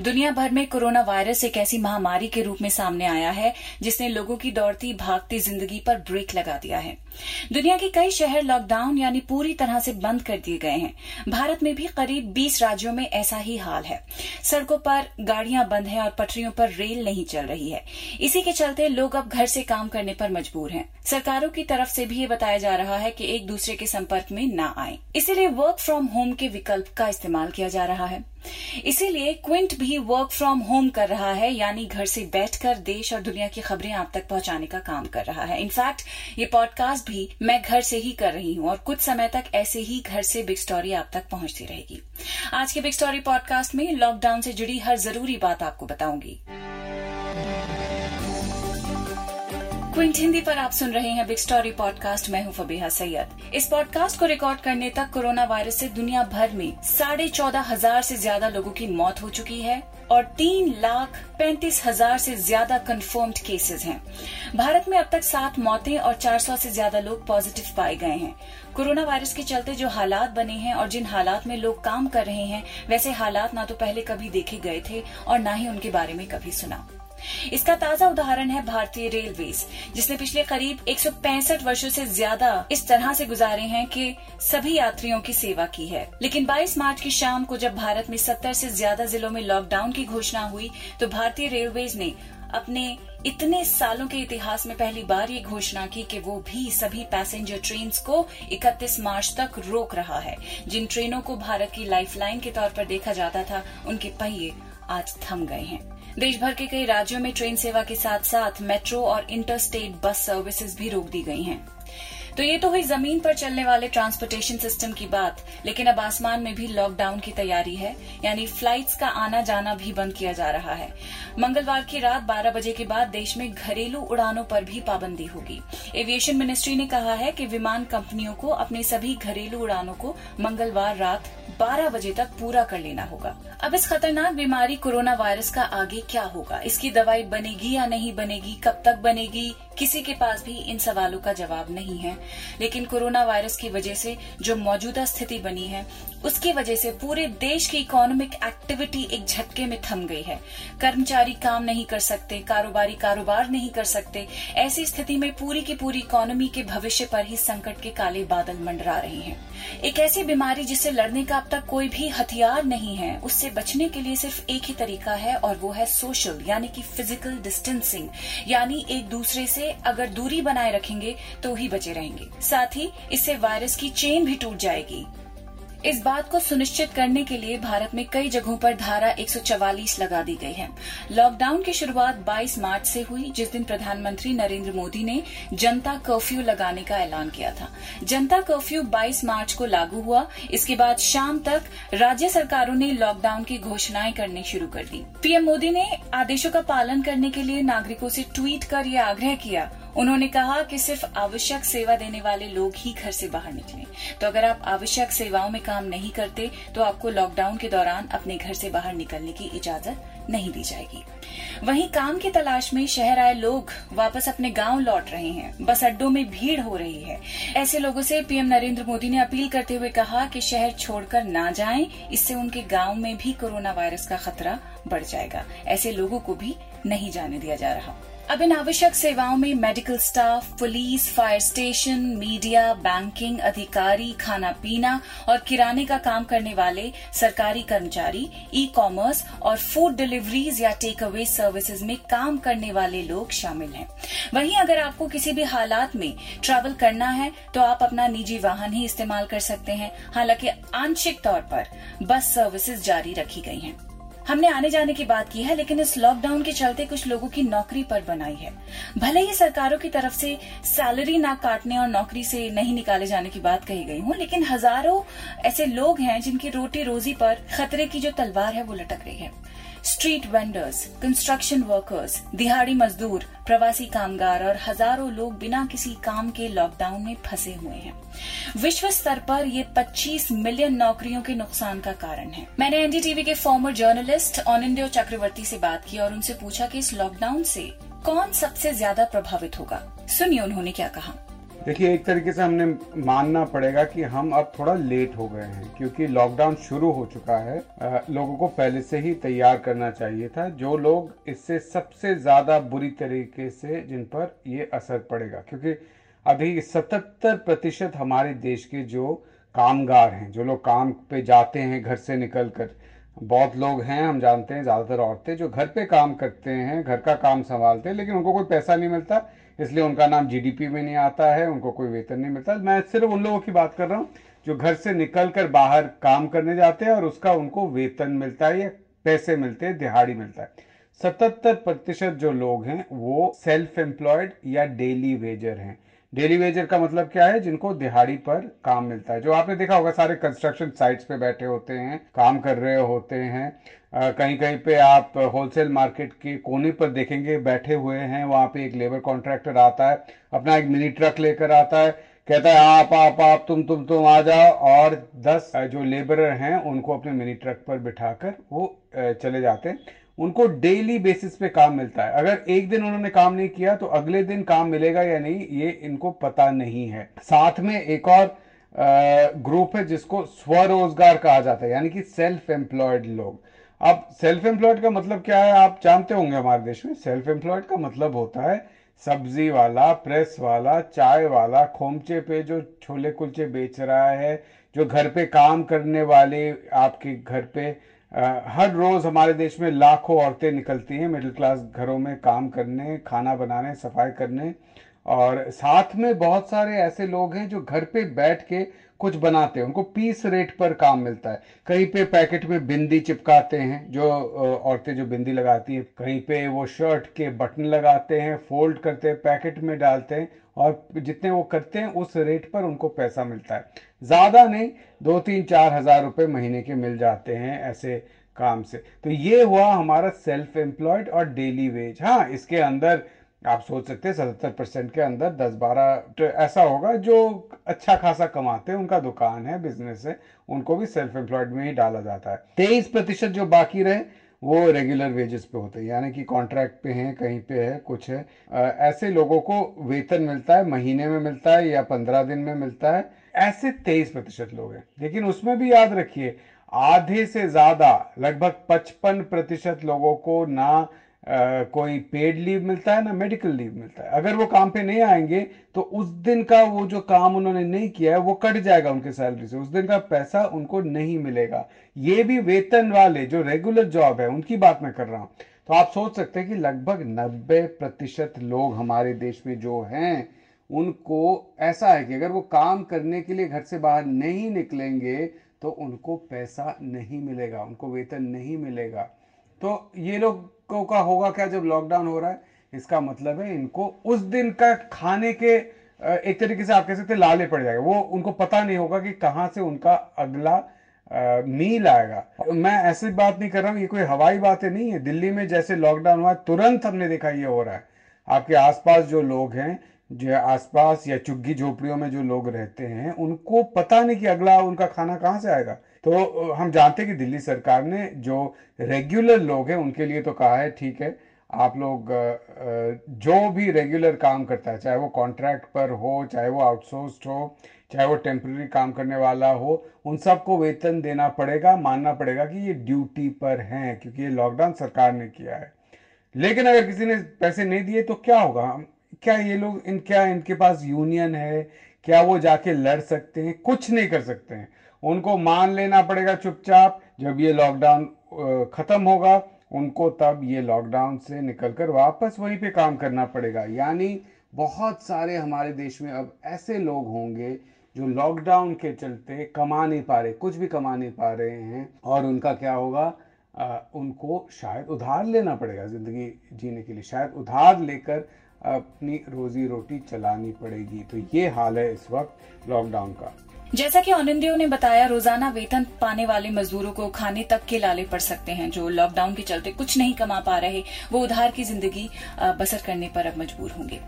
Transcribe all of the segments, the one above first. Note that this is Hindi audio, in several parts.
दुनिया भर में कोरोना वायरस एक ऐसी महामारी के रूप में सामने आया है, जिसने लोगों की दौड़ती भागती ज़िंदगी पर ब्रेक लगा दिया है। दुनिया के कई शहर लॉकडाउन यानी पूरी तरह से बंद कर दिए गए हैं। भारत में भी करीब 20 राज्यों में ऐसा ही हाल है। सड़कों पर गाड़ियाँ बंद हैं और पटरियों पर रेल नहीं चल रही है। इसी के चलते लोग अब घर से काम करने पर मजबूर हैं। सरकारों की तरफ़ से भी ये बताया जा रहा है कि एक दूसरे के संपर्क में न आए। इसीलिए वर्क फ्रॉम होम के विकल्प का इस्तेमाल किया जा रहा है। इसीलिए क्विंट भी वर्क फ्रॉम होम कर रहा है, यानी घर से बैठकर देश और दुनिया की खबरें आप तक पहुँचाने का काम कर रहा है। इनफैक्ट ये पॉडकास्ट भी मैं घर से ही कर रही हूँ और कुछ समय तक ऐसे ही घर से बिग स्टोरी आप तक पहुँचती रहेगी। आज के बिग स्टोरी पॉडकास्ट में लॉकडाउन से जुड़ी हर ज़रूरी बात आपको बताऊँगी। क्विंट हिंदी पर आप सुन रहे हैं बिग स्टोरी पॉडकास्ट। मैं हूँ फबीहा सैयद। इस पॉडकास्ट को रिकॉर्ड करने तक कोरोना वायरस से दुनिया भर में साढ़े चौदह हज़ार से ज़्यादा लोगों की मौत हो चुकी है और तीन लाख पैंतीस हज़ार से ज़्यादा कंफर्म्ड केसेस हैं। भारत में अब तक सात मौतें और 400 से ज़्यादा लोग पॉजिटिव पाए गए हैं। कोरोना वायरस के चलते जो हालात बने हैं और जिन हालात में लोग काम कर रहे हैं, वैसे हालात ना तो पहले कभी देखे गए थे और ना ही उनके बारे में कभी सुना। इसका ताज़ा उदाहरण है भारतीय रेलवेज, जिसने पिछले करीब एक वर्षों से ज़्यादा इस तरह से गुजारे हैं कि सभी यात्रियों की सेवा की है। लेकिन 22 मार्च की शाम को जब भारत में 70 से ज़्यादा जिलों में लॉकडाउन की घोषणा हुई तो भारतीय रेलवेज ने अपने इतने सालों के इतिहास में पहली बार ये घोषणा की कि वो भी सभी पैसेंजर ट्रेन को 31 मार्च तक रोक रहा है। जिन ट्रेनों को भारत की लाइफलाइन के तौर पर देखा जाता था, उनके पहिए आज थम गए हैं। देश भर के कई राज्यों में ट्रेन सेवा के साथ साथ मेट्रो और इंटरस्टेट बस सर्विसेज़ भी रोक दी गई हैं। तो ये तो हुई ज़मीन पर चलने वाले ट्रांसपोर्टेशन सिस्टम की बात, लेकिन अब आसमान में भी लॉकडाउन की तैयारी है, यानी फ्लाइट्स का आना जाना भी बंद किया जा रहा है। मंगलवार की रात 12 बजे के बाद देश में घरेलू उड़ानों पर भी पाबंदी होगी। एविएशन मिनिस्ट्री ने कहा है कि विमान कंपनियों को अपने सभी घरेलू उड़ानों को मंगलवार रात 12 बजे तक पूरा कर लेना होगा। अब इस खतरनाक बीमारी कोरोना वायरस का आगे क्या होगा? इसकी दवाई बनेगी या नहीं बनेगी? कब तक बनेगी? किसी के पास भी इन सवालों का जवाब नहीं है। लेकिन कोरोना वायरस की वजह से जो मौजूदा स्थिति बनी है उसकी वजह से पूरे देश की इकोनॉमिक एक्टिविटी एक झटके में थम गई है। कर्मचारी काम नहीं कर सकते, कारोबारी कारोबार नहीं कर सकते। ऐसी स्थिति में पूरी की पूरी इकोनॉमी के भविष्य पर ही संकट के काले बादल मंडरा रहे हैं। एक ऐसी बीमारी जिससे लड़ने का अब तक कोई भी हथियार नहीं है, उससे बचने के लिए सिर्फ़ एक ही तरीका है और वो है सोशल यानी कि फ़िज़िकल डिस्टेंसिंग यानी एक दूसरे से अगर दूरी बनाए रखेंगे तो ही बचे रहेंगे। साथ ही इससे वायरस की चेन भी टूट जाएगी। इस बात को सुनिश्चित करने के लिए भारत में कई जगहों पर धारा 144 लगा दी गई है। लॉकडाउन की शुरुआत 22 मार्च से हुई, जिस दिन प्रधानमंत्री नरेंद्र मोदी ने जनता कर्फ्यू लगाने का ऐलान किया था। जनता कर्फ्यू 22 मार्च को लागू हुआ। इसके बाद शाम तक राज्य सरकारों ने लॉकडाउन की घोषणाएँ करनी शुरू कर दी। पीएम मोदी ने आदेशों का पालन करने के लिए नागरिकों से ट्वीट कर यह आग्रह किया उन्होंने कहा कि सिर्फ़ आवश्यक सेवा देने वाले लोग ही घर से बाहर निकलें। तो अगर आप आवश्यक सेवाओं में काम नहीं करते तो आपको लॉकडाउन के दौरान अपने घर से बाहर निकलने की इजाज़त नहीं दी जाएगी। वहीं काम की तलाश में शहर आए लोग वापस अपने गाँव लौट रहे हैं। बस अड्डों में भीड़ हो रही है। ऐसे लोगों से पीएम नरेंद्र मोदी ने अपील करते हुए कहा कि शहर छोड़कर ना जाएँ। इससे उनके गाँव में भी कोरोना वायरस का खतरा बढ़ जाएगा। ऐसे लोगों को भी नहीं जाने दिया जा रहा। अब इन आवश्यक सेवाओं में medical staff police fire station media banking अधिकारी, खाना पीना और किराने का काम करने वाले सरकारी कर्मचारी ई कॉमर्स और फ़ूड डिलीवरीज या टेक अवे सर्विसेज़ में काम करने वाले लोग शामिल हैं। वहीं अगर आपको किसी भी हालात में ट्रैवल करना है तो आप अपना निजी वाहन ही इस्तेमाल कर सकते हैं। हालाँकि आंशिक तौर पर बस सर्विसेज़ जारी रखी गई हैं। हमने आने जाने की बात की है, लेकिन इस लॉकडाउन के चलते कुछ लोगों की नौकरी पर बनाई है। भले ही सरकारों की तरफ़ से सैलरी ना काटने और नौकरी से नहीं निकाले जाने की बात कही गई हूँ, लेकिन हज़ारों ऐसे लोग हैं जिनकी रोटी रोजी पर खतरे की जो तलवार है वो लटक रही है। स्ट्रीट वेंडर्स कंस्ट्रक्शन वर्कर्स दिहाड़ी मजदूर, प्रवासी कामगार और हज़ारों लोग बिना किसी काम के लॉकडाउन में फंसे हुए हैं। विश्व स्तर पर ये 25 मिलियन नौकरियों के नुकसान का कारण है। मैंने एनडीटीवी के फॉर्मर जर्नलिस्ट इंडियो चक्रवर्ती से बात की और उनसे पूछा कि इस लॉकडाउन से कौन सबसे ज़्यादा प्रभावित होगा? सुनिए उन्होंने क्या कहा। देखिए, एक तरीके से हमने मानना पड़ेगा कि हम अब थोड़ा लेट हो गए हैं, क्योंकि लॉकडाउन शुरू हो चुका है। लोगों को पहले से ही तैयार करना चाहिए था। जो लोग इससे सबसे ज़्यादा बुरी तरीके से जिन पर ये असर पड़ेगा, क्योंकि अभी सतहत्तर प्रतिशत हमारे देश के जो कामगार हैं, जो लोग काम पे जाते हैं, घर से निकल कर बहुत लोग हैं, हम जानते हैं, ज़्यादातर औरतें जो घर पे काम करते हैं, घर का काम संभालते हैं, लेकिन उनको कोई पैसा नहीं मिलता। इसलिए उनका नाम जीडीपी में नहीं आता है, उनको कोई वेतन नहीं मिलता। मैं सिर्फ़ उन लोगों की बात कर रहा हूँ जो घर से निकल कर बाहर काम करने जाते हैं और उसका उनको वेतन मिलता है या पैसे मिलते हैं, दिहाड़ी मिलता है। सतहत्तर प्रतिशत जो लोग हैं वो सेल्फ एम्प्लॉयड या डेली वेजर हैं। डेली वेजर का मतलब क्या है? जिनको दिहाड़ी पर काम मिलता है। जो आपने देखा होगा, सारे कंस्ट्रक्शन साइट्स पे बैठे होते हैं, काम कर रहे होते हैं। कहीं कहीं पे आप होलसेल मार्केट के कोने पर देखेंगे, बैठे हुए हैं, वहाँ पे एक लेबर कॉन्ट्रैक्टर आता है, अपना एक मिनी ट्रक लेकर आता है। कहता है, आप आप आप, तुम तुम तुम, आ जाओ। और दस जो लेबरर हैं, उनको अपने मिनी ट्रक पर बिठाकर वो चले जाते हैं। उनको डेली बेसिस पे काम मिलता है। अगर एक दिन उन्होंने काम नहीं किया तो अगले दिन काम मिलेगा या नहीं, ये इनको पता नहीं है। साथ में एक और ग्रुप है जिसको स्वरोजगार कहा जाता है, यानी कि सेल्फ एम्प्लॉयड लोग। अब सेल्फ एम्प्लॉयड का मतलब क्या है? आप जानते होंगे हमारे देश में सेल्फ एम्प्लॉयड का मतलब होता है सब्ज़ी वाला प्रेस वाला, चाय वाला, खोमचे पे जो छोले कुलचे बेच रहा है, जो घर पे काम करने वाले आपके घर पे हर रोज हमारे देश में लाखों औरतें निकलती हैं मिडिल क्लास घरों में काम करने, खाना बनाने, सफ़ाई करने। और साथ में बहुत सारे ऐसे लोग हैं जो घर पे बैठ के कुछ बनाते हैं। उनको पीस रेट पर काम मिलता है। कहीं पे पैकेट में बिंदी चिपकाते हैं, जो औरतें जो बिंदी लगाती हैं, कहीं पे वो शर्ट के बटन लगाते हैं फोल्ड करते हैं पैकेट में डालते हैं। और जितने वो करते हैं, उस रेट पर उनको पैसा मिलता है। ज़्यादा नहीं, दो तीन चार हज़ार रुपए महीने के मिल जाते हैं ऐसे काम से। तो ये हुआ हमारा सेल्फ एम्प्लॉयड और डेली वेज हाँ इसके अंदर आप सोच सकते हैं, सतहत्तर परसेंट के अंदर दस बारह तो ऐसा होगा, जो अच्छा खासा कमाते हैं, उनका दुकान है बिज़नेस है, उनको भी सेल्फ एम्प्लॉयड में ही डाला जाता है। तेईस प्रतिशत जो बाकी रहे वो रेगुलर वेजेस पे होते हैं। यानी कि कॉन्ट्रैक्ट पे हैं, कहीं पे है, कुछ है। ऐसे लोगों को वेतन मिलता है, महीने में मिलता है या पंद्रह दिन में मिलता है। ऐसे तेईस प्रतिशत लोग हैं। लेकिन उसमें भी याद रखिए, आधे से ज़्यादा, लगभग पचपन प्रतिशत लोगों को ना कोई पेड लीव मिलता है ना मेडिकल लीव मिलता है। अगर वो काम पे नहीं आएँगे तो उस दिन का वो जो काम उन्होंने नहीं किया है, वो कट जाएगा उनके सैलरी से। उस दिन का पैसा उनको नहीं मिलेगा। ये भी वेतन वाले, जो रेगुलर जॉब है, उनकी बात मैं कर रहा हूँ। तो आप सोच सकते हैं कि लगभग नब्बे प्रतिशत लोग हमारे देश में जो हैं, उनको ऐसा है कि अगर वो काम करने के लिए घर से बाहर नहीं निकलेंगे तो उनको पैसा नहीं मिलेगा, उनको वेतन नहीं मिलेगा। तो ये लोगों का होगा क्या जब लॉकडाउन हो रहा है? इसका मतलब है इनको उस दिन का खाने के एक तरीके से आप कह सकते लाले पड़ जाएगा। वो उनको पता नहीं होगा कि कहाँ से उनका अगला मील आएगा। मैं ऐसी बात नहीं कर रहा हूँ, ये कोई हवाई बातें नहीं है। दिल्ली में जैसे लॉकडाउन हुआ तुरंत हमने देखा ये हो रहा है। आपके आसपास जो लोग हैं, जो आसपास या चुग्गी झोपड़ियों में जो लोग रहते हैं, उनको पता नहीं कि अगला उनका खाना कहाँ से आएगा। तो हम जानते हैं कि दिल्ली सरकार ने जो रेगुलर लोग हैं, उनके लिए तो कहा है, ठीक है, आप लोग जो भी रेगुलर काम करता है, चाहे वो कॉन्ट्रैक्ट पर हो, चाहे वो आउटसोर्स्ड हो, चाहे वो टेम्प्रेरी काम करने वाला हो, उन सबको वेतन देना पड़ेगा, मानना पड़ेगा कि ये ड्यूटी पर हैं, क्योंकि ये लॉकडाउन सरकार ने किया है। लेकिन अगर किसी ने पैसे नहीं दिए तो क्या होगा? क्या ये लोग, इन, क्या इनके पास यूनियन है? क्या वो जाके लड़ सकते हैं? कुछ नहीं कर सकते हैं। उनको मान लेना पड़ेगा चुपचाप। जब ये लॉकडाउन खत्म होगा उनको तब ये लॉकडाउन से निकलकर वापस वहीं पे काम करना पड़ेगा। यानी बहुत सारे हमारे देश में अब ऐसे लोग होंगे जो लॉकडाउन के चलते कमा नहीं पा रहे कुछ भी कमा नहीं पा रहे हैं। और उनका क्या होगा? आ, उनको शायद उधार लेना पड़ेगा ज़िंदगी जीने के लिए। शायद उधार लेकर अपनी रोजी रोटी चलानी पड़ेगी। तो ये हाल है इस वक्त लॉकडाउन का। जैसा कि ऑनिंदियो ने बताया रोज़ाना वेतन पाने वाले मजदूरों को खाने तक के लाले पड़ सकते हैं जो लॉकडाउन के चलते कुछ नहीं कमा पा रहे वो उधार की ज़िंदगी बसर करने पर अब मजबूर होंगे।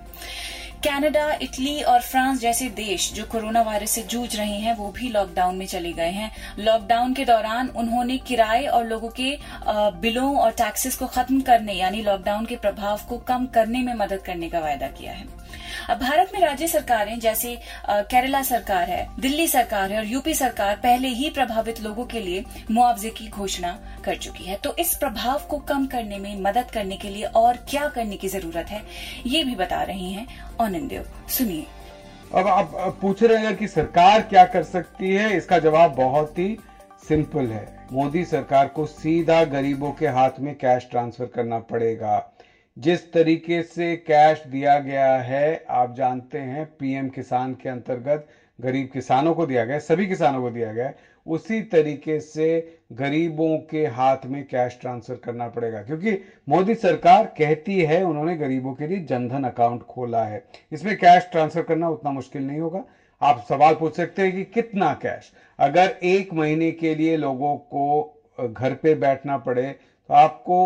कनाडा, इटली और फ्रांस जैसे देश जो कोरोना वायरस से जूझ रहे हैं वो भी लॉकडाउन में चले गए हैं। लॉकडाउन के दौरान उन्होंने किराए और लोगों के बिलों और टैक्सेस को खत्म करने यानी लॉकडाउन के प्रभाव को कम करने में मदद करने का वायदा किया है। अब भारत में राज्य सरकारें, जैसे केरला सरकार है, दिल्ली सरकार है और यूपी सरकार पहले ही प्रभावित लोगों के लिए मुआवजे की घोषणा कर चुकी है। तो इस प्रभाव को कम करने में, मदद करने के लिए और क्या करने की ज़रूरत है, ये भी बता रही हैं ऑनंदेव सुनिए। अब आप पूछ रहे हैं कि सरकार क्या कर सकती है, इसका जवाब बहुत ही सिंपल है। मोदी सरकार को सीधा गरीबों के हाथ में कैश ट्रांसफ़र करना पड़ेगा। जिस तरीके से कैश दिया गया है, आप जानते हैं पीएम किसान के अंतर्गत गरीब किसानों को दिया गया सभी किसानों को दिया गया उसी तरीके से गरीबों के हाथ में कैश ट्रांसफ़र करना पड़ेगा, क्योंकि मोदी सरकार कहती है उन्होंने गरीबों के लिए जनधन अकाउंट खोला है। इसमें कैश ट्रांसफ़र करना उतना मुश्किल नहीं होगा। आप सवाल पूछ सकते हैं कि कितना कैश? अगर एक महीने के लिए लोगों को घर पे बैठना पड़े तो आपको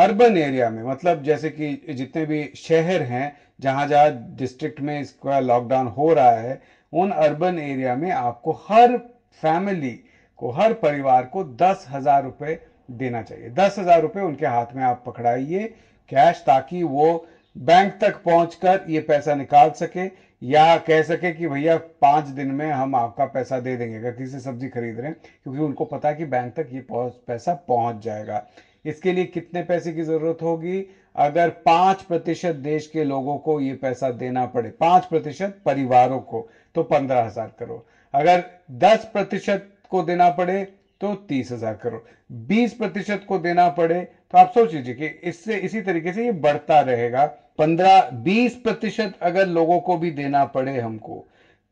अर्बन एरिया में मतलब जैसे कि जितने भी शहर हैं, जहाँ जहाँ डिस्ट्रिक्ट में इसका लॉकडाउन हो रहा है, उन अर्बन एरिया में आपको हर फैमिली को, हर परिवार को दस हज़ार रुपए देना चाहिए। दस हज़ार रुपए उनके हाथ में आप पकड़ाइए कैश ताकि वो बैंक तक पहुंचकर ये पैसा निकाल सके, या कह सके कि भैया पाँच दिन में हम आपका पैसा दे देंगे, अगर किसी सब्ज़ी खरीद रहे हैं, क्योंकि उनको पता है कि बैंक तक ये पैसा पहुँच जाएगा। इसके लिए कितने पैसे की ज़रूरत होगी? अगर पाँच प्रतिशत देश के लोगों को ये पैसा देना पड़े, पाँच प्रतिशत परिवारों को तो पंद्रह हज़ार करोड़। अगर दस प्रतिशत को देना पड़े तो तीस हज़ार करोड़। बीस प्रतिशत को देना पड़े तो आप सोच लीजिए कि इससे, इसी तरीके से ये बढ़ता रहेगा। पंद्रह, बीस प्रतिशत अगर लोगों को भी देना पड़े हमको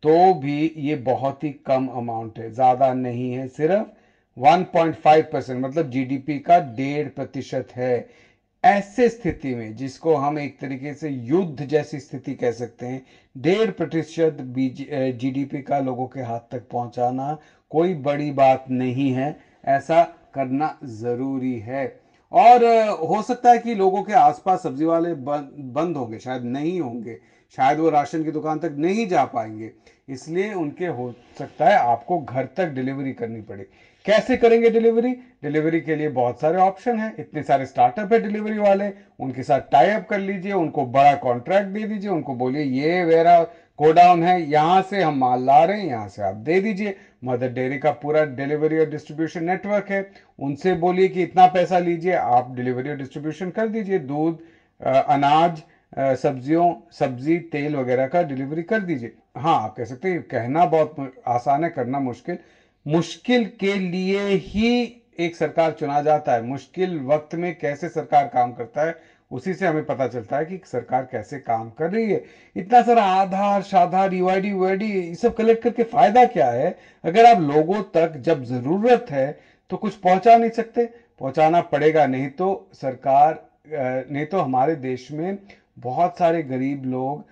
तो भी ये बहुत ही कम अमाउंट है, ज़्यादा नहीं है सिर्फ़ 1.5 परसेंट मतलब जीडीपी का डेढ़ प्रतिशत है। ऐसे स्थिति में, जिसको हम एक तरीके से युद्ध जैसी स्थिति कह सकते हैं, डेढ़ प्रतिशत जीडीपी का लोगों के हाथ तक पहुंचाना कोई बड़ी बात नहीं है। ऐसा करना ज़रूरी है। और हो सकता है कि लोगों के आसपास सब्ज़ी वाले बंद होंगे, शायद नहीं होंगे। शायद वो राशन की दुकान तक नहीं जा पाएँगे। इसलिए उनके हो सकता है आपको घर तक डिलीवरी करनी पड़े। कैसे करेंगे डिलीवरी? डिलीवरी के लिए बहुत सारे ऑप्शन हैं। इतने सारे स्टार्टअप है डिलीवरी वाले। उनके साथ टाई अप कर लीजिए, उनको बड़ा कॉन्ट्रैक्ट दे दीजिए, उनको बोलिए, ये वेरा गोडाउन है, यहाँ से हम माल ला रहे हैं, यहाँ से आप दे दीजिए। मदर डेयरी का पूरा डिलीवरी और डिस्ट्रीब्यूशन नेटवर्क है। उनसे बोलिए कि इतना पैसा लीजिए, आप डिलीवरी और डिस्ट्रीब्यूशन कर दीजिए। दूध अनाज सब्जियों, सब्ज़ी, तेल वगैरह का डिलीवरी कर दीजिए। हाँ आप कह सकते हैं, कहना बहुत आसान है, करना मुश्किल। मुश्किल के लिए ही एक सरकार चुना जाता है। मुश्किल वक्त में कैसे सरकार काम करता है, उसी से हमें पता चलता है कि सरकार कैसे काम कर रही है। इतना सारा आधार, शाधार यूआईडी यूआईडी ये सब कलेक्ट करके फ़ायदा क्या है? अगर आप लोगों तक जब ज़रूरत है तो कुछ पहुँचा नहीं सकते। पहुंचाना पड़ेगा, नहीं तो सरकार नहीं तो हमारे देश में बहुत सारे गरीब लोग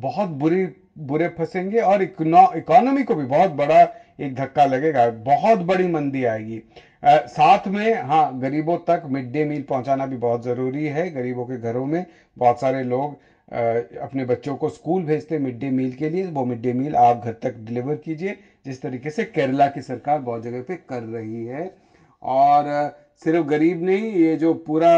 बहुत बुरी बुरे फंसेंगे और इकोनॉमी को भी बहुत बड़ा एक धक्का लगेगा बहुत बड़ी मंदी आएगी। आ, साथ में हाँ गरीबों तक मिड डे मील पहुंचाना भी बहुत ज़रूरी है। गरीबों के घरों में बहुत सारे लोग आ, अपने बच्चों को स्कूल भेजते मिड डे मील के लिए। वो मिड डे मील आप घर तक डिलीवर कीजिए जिस तरीके से केरला की सरकार बहुत जगह पे कर रही है। और सिर्फ़ गरीब नहीं, ये जो पूरा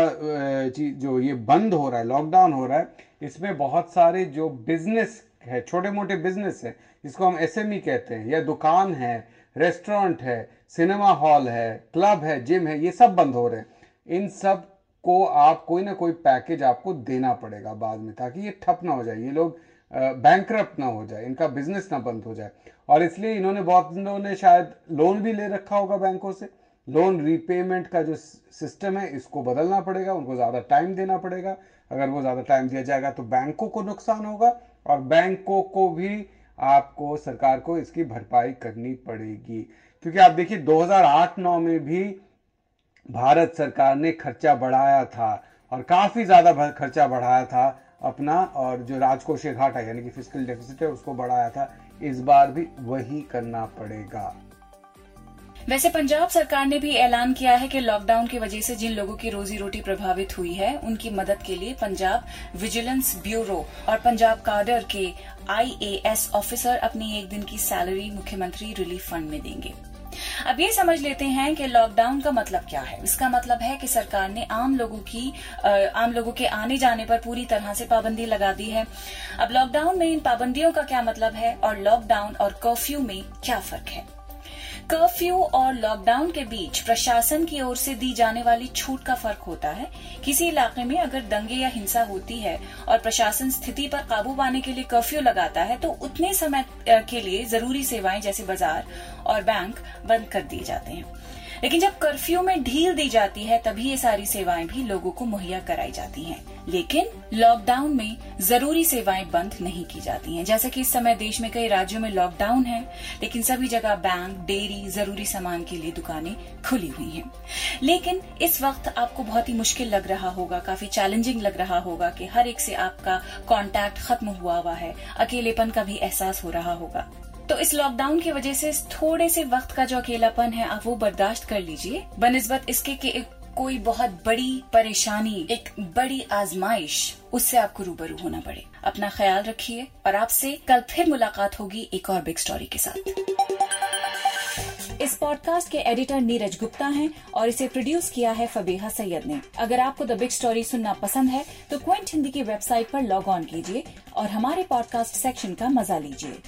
चीज़ जो ये बंद हो रहा है लॉकडाउन हो रहा है, इसमें बहुत सारे जो बिज़नेस है छोटे मोटे बिज़नेस है, जिसको हम एस e कहते हैं, या दुकान है रेस्टोरेंट है सिनेमा हॉल है क्लब है जिम है, ये सब बंद हो रहे हैं। इन सबको आप, कोई ना कोई पैकेज आपको देना पड़ेगा बाद में, ताकि ये ठप ना हो जाए, ये लोग बैंक ना हो जाए, इनका बिज़नेस ना बंद हो जाए। और इसलिए इन्होंने बहुत इन्होंने शायद लोन भी ले रखा होगा बैंकों से। लोन रीपेमेंट का जो सिस्टम है, इसको बदलना पड़ेगा, उनको ज़्यादा टाइम देना पड़ेगा। अगर वो ज़्यादा टाइम दिया जाएगा तो बैंकों को नुकसान होगा और बैंकों को भी आपको, सरकार को इसकी भरपाई करनी पड़ेगी। क्योंकि आप देखिए 2008-9 में भी भारत सरकार ने खर्चा बढ़ाया था और काफ़ी ज़्यादा खर्चा बढ़ाया था अपना और जो राजकोषीय घाटा, यानी कि फ़िज़िकल डेफिसिट है, उसको बढ़ाया था। इस बार भी वही करना पड़ेगा। वैसे पंजाब सरकार ने भी ऐलान किया है कि लॉकडाउन की वजह से जिन लोगों की रोजी रोटी प्रभावित हुई है, उनकी मदद के लिए पंजाब विजिलेंस ब्यूरो और पंजाब कार्डर के आईएएस ऑफिसर अपनी एक दिन की सैलरी मुख्यमंत्री रिलीफ फंड में देंगे। अब ये समझ लेते हैं कि लॉकडाउन का मतलब क्या है। इसका मतलब है कि सरकार ने आम लोगों की आम लोगों के आने जाने पर पूरी तरह से पाबंदी लगा दी है। अब लॉकडाउन में इन पाबंदियों का क्या मतलब है और लॉकडाउन और कर्फ्यू में क्या फ़र्क है? कर्फ्यू और लॉकडाउन के बीच प्रशासन की ओर से दी जाने वाली छूट का फ़र्क होता है। किसी इलाके में अगर दंगे या हिंसा होती है और प्रशासन स्थिति पर काबू पाने के लिए कर्फ्यू लगाता है तो उतने समय के लिए ज़रूरी सेवाएँ जैसे बाज़ार और बैंक बंद कर दिए जाते हैं। लेकिन जब कर्फ्यू में ढील दी जाती है, तभी ये सारी सेवाएँ भी लोगों को मुहैया कराई जाती हैं। लेकिन लॉकडाउन में ज़रूरी सेवाएँ बंद नहीं की जाती हैं। जैसे कि इस समय देश में कई राज्यों में लॉकडाउन है, लेकिन सभी जगह बैंक डेयरी ज़रूरी सामान के लिए दुकानें खुली हुई हैं। लेकिन इस वक्त आपको बहुत ही मुश्किल लग रहा होगा, काफ़ी चैलेंजिंग लग रहा होगा कि हर एक से आपका कांटेक्ट खत्म हुआ हुआ है। अकेलेपन का भी एहसास हो रहा होगा। तो इस लॉकडाउन की वजह से थोड़े से वक्त का जो अकेलापन है, आप वो बर्दाश्त कर लीजिए। बनस्बत इसके कि एक कोई बहुत बड़ी परेशानी, एक बड़ी आजमाइश, उससे आपको रूबरू होना पड़े। अपना ख्याल रखिए और आपसे कल फिर मुलाकात होगी एक और बिग स्टोरी के साथ। इस पॉडकास्ट के एडिटर नीरज गुप्ता हैं और इसे प्रोड्यूस किया है फबीहा सैयद ने। अगर आपको द बिग स्टोरी सुनना पसंद है तो क्विंट हिंदी की वेबसाइट पर लॉग ऑन कीजिए और हमारे पॉडकास्ट सेक्शन का मज़ा लीजिए।